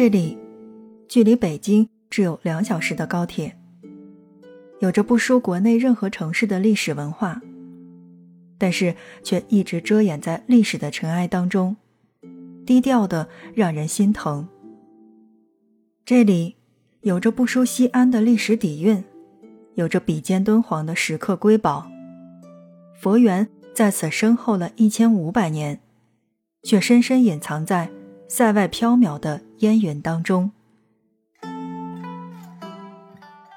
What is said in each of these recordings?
这里距离北京只有两小时的高铁，有着不输国内任何城市的历史文化，但是却一直遮掩在历史的尘埃当中，低调的让人心疼。这里有着不输西安的历史底蕴，有着比肩敦煌的石刻瑰宝，佛缘在此深厚了一千五百年，却深深隐藏在塞外缥缈的烟云当中。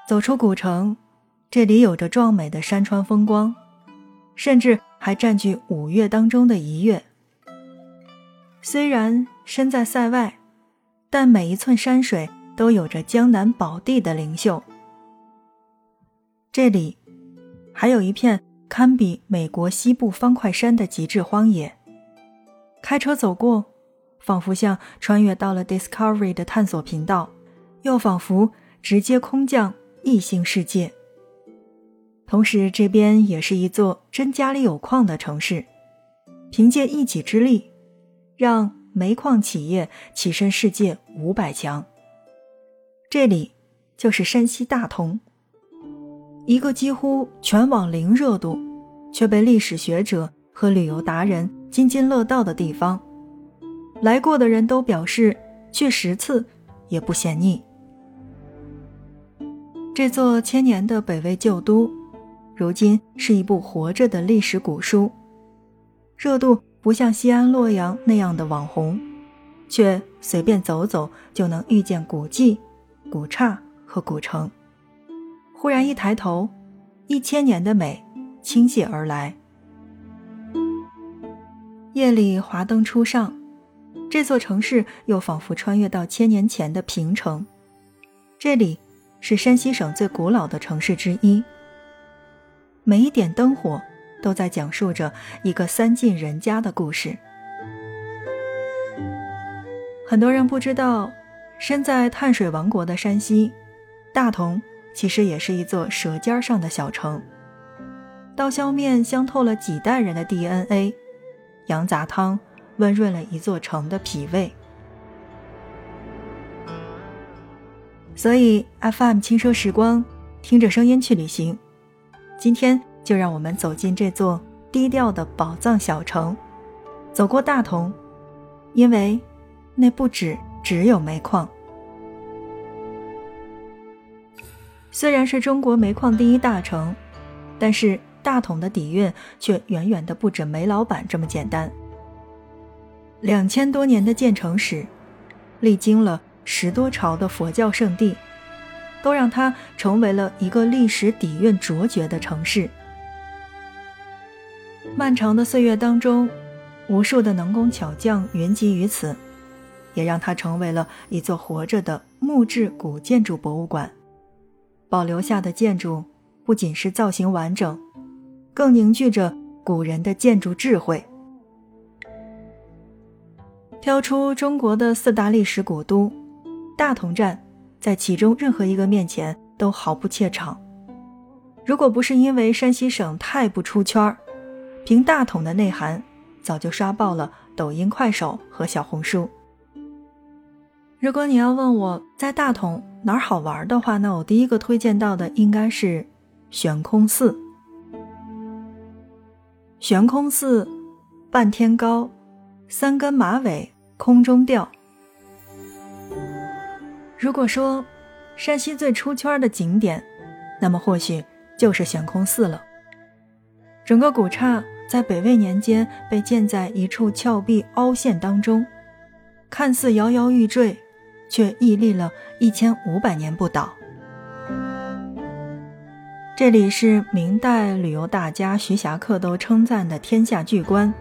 走出古城，这里有着壮美的山川风光，甚至还占据五岳当中的一岳。虽然身在塞外，但每一寸山水都有着江南宝地的灵秀。这里还有一片堪比美国西部方块山的极致荒野，开车走过，仿佛像穿越到了 Discovery 的探索频道，又仿佛直接空降。异星世界。同时，这边也是一座真家里有矿的城市，凭借一己之力，让煤矿企业跻身世界五百强。这里就是山西大同，一个几乎全网零热度，却被历史学者和旅游达人津津乐道的地方。来过的人都表示，去十次也不嫌腻。这座千年的北魏旧都，如今是一部活着的历史古书，热度不像西安、洛阳那样的网红，却随便走走就能遇见古迹、古刹和古城。忽然一抬头，一千年的美倾泻而来。夜里华灯初上，这座城市又仿佛穿越到千年前的平城，这里。是山西省最古老的城市之一。每一点灯火都在讲述着一个三晋人家的故事。很多人不知道，身在碳水王国的山西，大同其实也是一座舌尖上的小城。刀削面香透了几代人的 DNA，羊杂汤温润了一座城的脾胃。所以，FM 轻奢时光，听着声音去旅行。今天就让我们走进这座低调的宝藏小城，走过大同，因为那不止只有煤矿。虽然是中国煤矿第一大城，但是大同的底蕴却远远的不止煤老板这么简单。两千多年的建城史，历经了。十多朝的佛教圣地，都让它成为了一个历史底蕴卓绝的城市。漫长的岁月当中，无数的能工巧匠云集于此，也让它成为了一座活着的木质古建筑博物馆。保留下的建筑不仅是造型完整，更凝聚着古人的建筑智慧。挑出中国的四大历史古都。大同站，在其中任何一个面前都毫不怯场。如果不是因为山西省太不出圈儿，凭大同的内涵，早就刷爆了抖音、快手和小红书。如果你要问我在大同哪儿好玩的话，那我第一个推荐到的应该是悬空寺。悬空寺，半天高，三根马尾空中吊。如果说山西最出圈的景点，那么或许就是悬空寺了。整个古刹在北魏年间被建在一处峭壁凹陷当中，看似摇摇欲坠，却屹立了一千五百年不倒。这里是明代旅游大家徐霞客都称赞的天下巨观。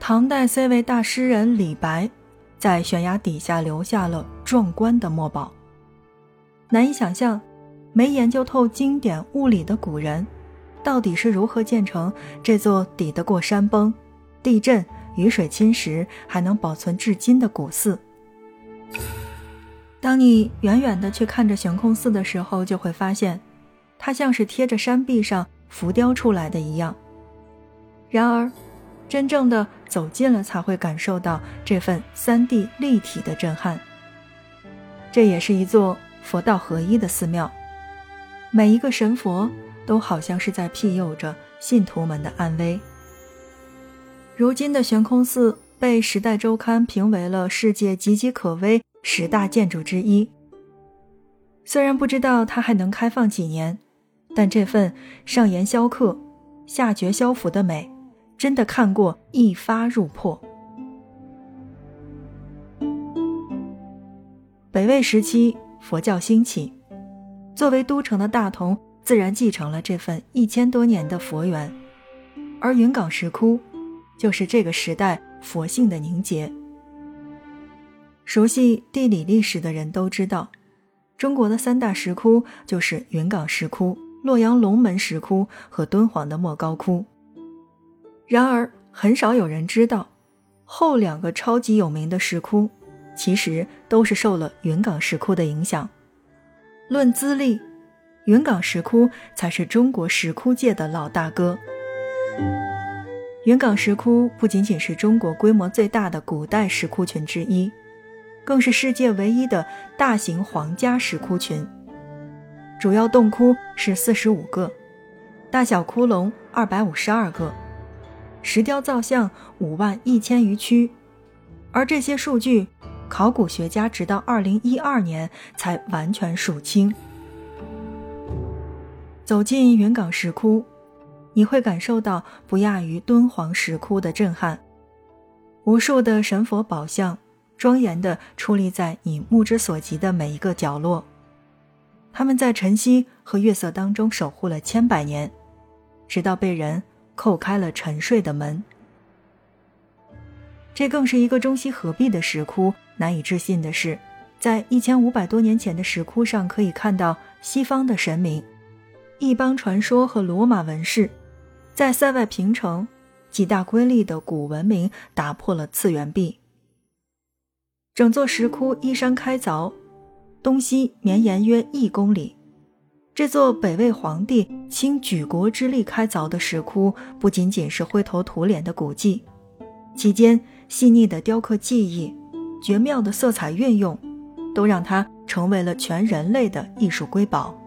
唐代 C 位大诗人李白。在悬崖底下留下了壮观的墨宝，难以想象，没研究透经典物理的古人，到底是如何建成这座抵得过山崩、地震、雨水侵蚀，还能保存至今的古寺。当你远远的去看着悬空寺的时候，就会发现，它像是贴着山壁上浮雕出来的一样。然而，真正的走近了，才会感受到这份三 D 立体的震撼。这也是一座佛道合一的寺庙，每一个神佛都好像是在庇佑着信徒们的安危。如今的悬空寺被《时代周刊》评为了世界岌岌可危十大建筑之一。虽然不知道它还能开放几年，但这份上言萧客、下绝萧伏的美，真的看过一发入破。北魏时期，佛教兴起，作为都城的大同自然继承了这份一千多年的佛缘，而云冈石窟就是这个时代佛性的凝结。熟悉地理历史的人都知道，中国的三大石窟就是云冈石窟、洛阳龙门石窟和敦煌的莫高窟。然而，很少有人知道，后两个超级有名的石窟。其实都是受了云冈石窟的影响。论资历，云冈石窟才是中国石窟界的老大哥。云冈石窟不仅仅是中国规模最大的古代石窟群之一，更是世界唯一的大型皇家石窟群。主要洞窟是四十五个，大小窟窿二百五十二个，石雕造像五万一千余躯，而这些数据。考古学家直到二零一二年才完全数清。走进云冈石窟，你会感受到不亚于敦煌石窟的震撼。无数的神佛宝像，庄严地矗立在你目之所及的每一个角落。他们在晨曦和月色当中守护了千百年，直到被人叩开了沉睡的门。这更是一个中西合璧的石窟。难以置信的是，在一千五百多年前的石窟上，可以看到西方的神明、异邦传说和罗马纹饰。在塞外平城，几大瑰丽的古文明打破了次元壁。整座石窟依山开凿，东西绵延约一公里。这座北魏皇帝倾举国之力开凿的石窟，不仅仅是灰头土脸的古迹，其间细腻的雕刻技艺。绝妙的色彩运用，都让它成为了全人类的艺术瑰宝。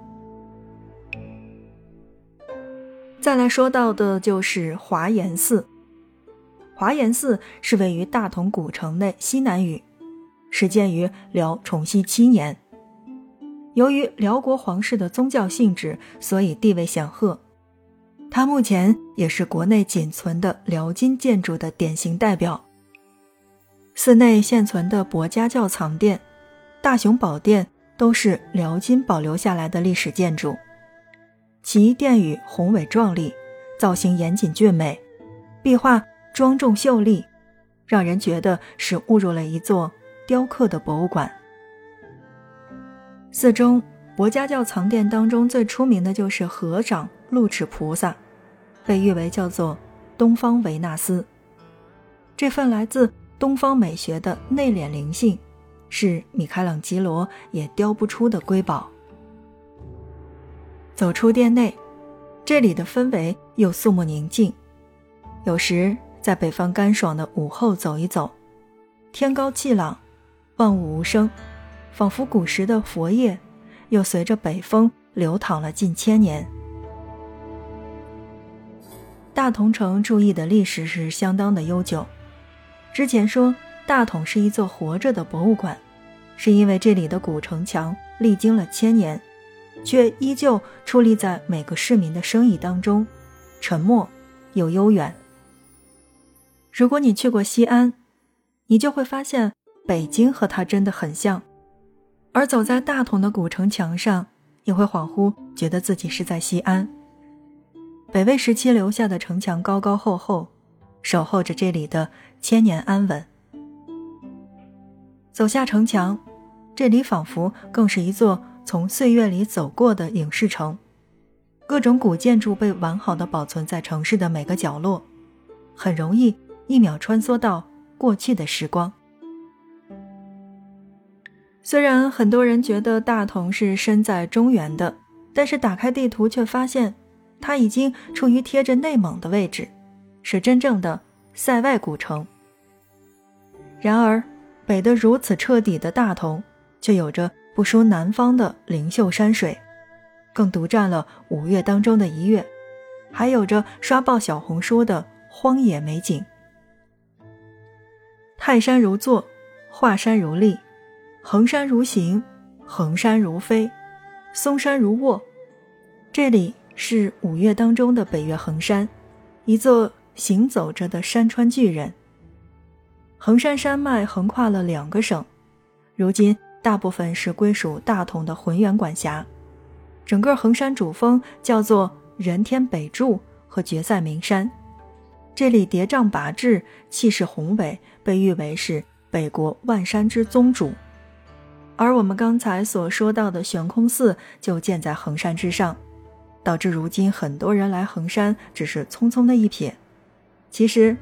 再来说到的就是华严寺。华严寺是位于大同古城内西南隅，始建于辽崇熙七年。由于辽国皇室的宗教性质，所以地位显赫。它目前也是国内仅存的辽金建筑的典型代表。寺内现存的博家教藏殿、大雄宝殿都是辽金保留下来的历史建筑，其殿宇宏伟壮丽，造型严谨俊美，壁画庄重秀丽，让人觉得是误入了一座雕刻的博物馆。寺中博家教藏殿当中最出名的就是合掌露齿菩萨，被誉为叫做东方维纳斯。这份来自东方美学的内敛灵性，是米开朗基罗也雕不出的瑰宝。走出殿内，这里的氛围又肃穆宁静。有时在北方干爽的午后走一走，天高气朗，万物无声，仿佛古时的佛业又随着北风流淌了近千年。大同城注意的历史是相当的悠久。之前说大同是一座活着的博物馆，是因为这里的古城墙历经了千年，却依旧矗立在每个市民的生意当中，沉默又悠远。如果你去过西安，你就会发现北京和它真的很像，而走在大同的古城墙上，你会恍惚觉得自己是在西安。北魏时期留下的城墙高高厚厚。守候着这里的千年安稳。走下城墙，这里仿佛更是一座从岁月里走过的影视城，各种古建筑被完好的保存在城市的每个角落，很容易一秒穿梭到过去的时光。虽然很多人觉得大同是身在中原的，但是打开地图却发现，它已经处于贴着内蒙的位置。是真正的塞外古城。然而，北得如此彻底的大同，却有着不输南方的灵秀山水，更独占了五岳当中的一岳，还有着刷爆小红书的荒野美景。泰山如坐，华山如立，衡山如行，衡山如飞，嵩山如卧。这里是五岳当中的北岳衡山，一座行走着的山川巨人。衡山山脉横跨了两个省，如今大部分是归属大同的浑源管辖。整个衡山主峰叫做人天北柱和绝塞名山，这里叠嶂拔峙，气势宏伟，被誉为是北国万山之宗主。而我们刚才所说到的悬空寺就建在衡山之上，导致如今很多人来衡山只是匆匆的一瞥，其实。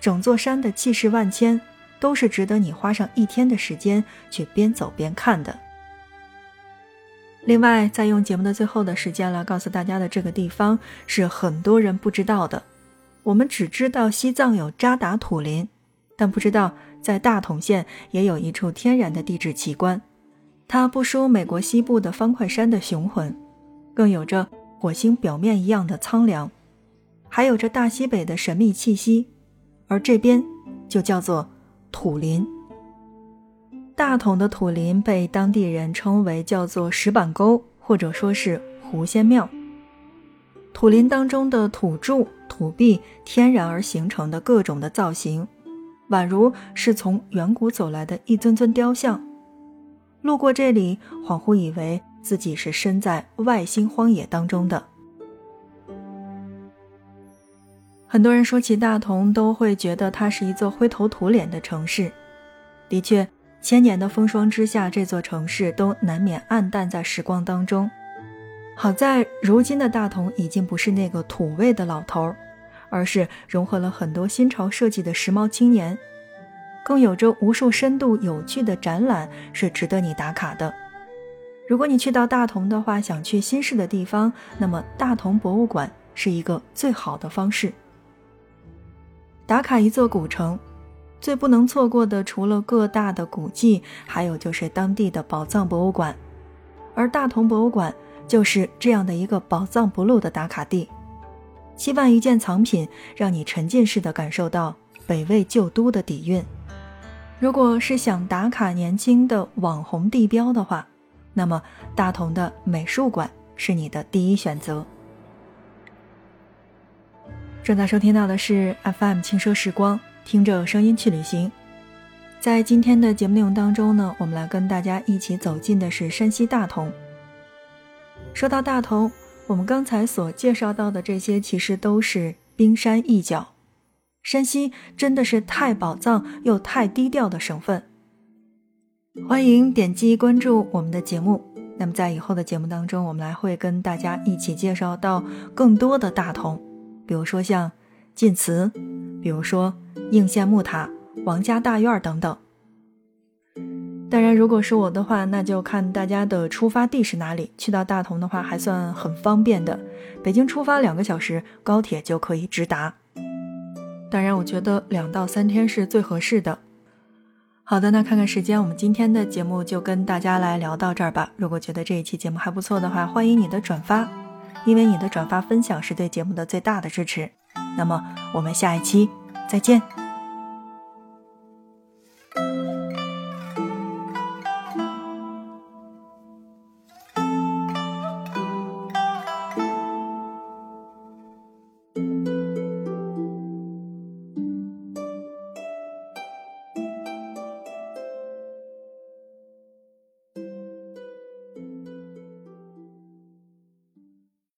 整座山的气势万千，都是值得你花上一天的时间去边走边看的。另外，再用节目的最后的时间来告诉大家的这个地方是很多人不知道的。我们只知道西藏有扎达土林，但不知道在大同县也有一处天然的地质奇观。它不输美国西部的方块山的雄浑，更有着火星表面一样的苍凉，还有着大西北的神秘气息。而这边就叫做土林。大同的土林被当地人称为叫做石板沟，或者说是狐仙庙。土林当中的土柱、土壁天然而形成的各种的造型，宛如是从远古走来的一尊尊雕像。路过这里，恍惚以为自己是身在外星荒野当中的。很多人说起大同，都会觉得它是一座灰头土脸的城市。的确，千年的风霜之下，这座城市都难免暗淡在时光当中。好在如今的大同已经不是那个土味的老头儿，而是融合了很多新潮设计的时髦青年，更有着无数深度有趣的展览，是值得你打卡的。如果你去到大同的话，想去新式的地方，那么大同博物馆是一个最好的方式。打卡一座古城，最不能错过的除了各大的古迹，还有就是当地的宝藏博物馆。而大同博物馆就是这样的一个宝藏不露的打卡地。七万余件藏品，让你沉浸式的感受到北魏旧都的底蕴。如果是想打卡年轻的网红地标的话，那么大同的美术馆是你的第一选择。正在收听到的是 FM 轻奢时光，听着声音去旅行。在今天的节目内容当中呢，我们来跟大家一起走进的是山西大同。说到大同，我们刚才所介绍到的这些，其实都是冰山一角。山西真的是太宝藏又太低调的省份。欢迎点击关注我们的节目。那么在以后的节目当中，我们来会跟大家一起介绍到更多的大同。比如说像晋祠，比如说应县木塔、王家大院等等。当然，如果是我的话，那就看大家的出发地是哪里。去到大同的话，还算很方便的，北京出发两个小时，高铁就可以直达。当然，我觉得两到三天是最合适的。好的，那看看时间，我们今天的节目就跟大家来聊到这儿吧。如果觉得这一期节目还不错的话，欢迎你的转发。因为你的转发分享是对节目的最大的支持，那么我们下一期再见。